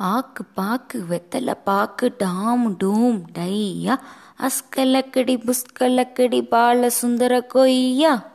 ஆக்கு பாக்கு வெத்தலை பாக்கு டாம் டூம் டையா அஸ்கலக்கடி புஸ்கலக்கடி பால சுந்தர கொய்யா.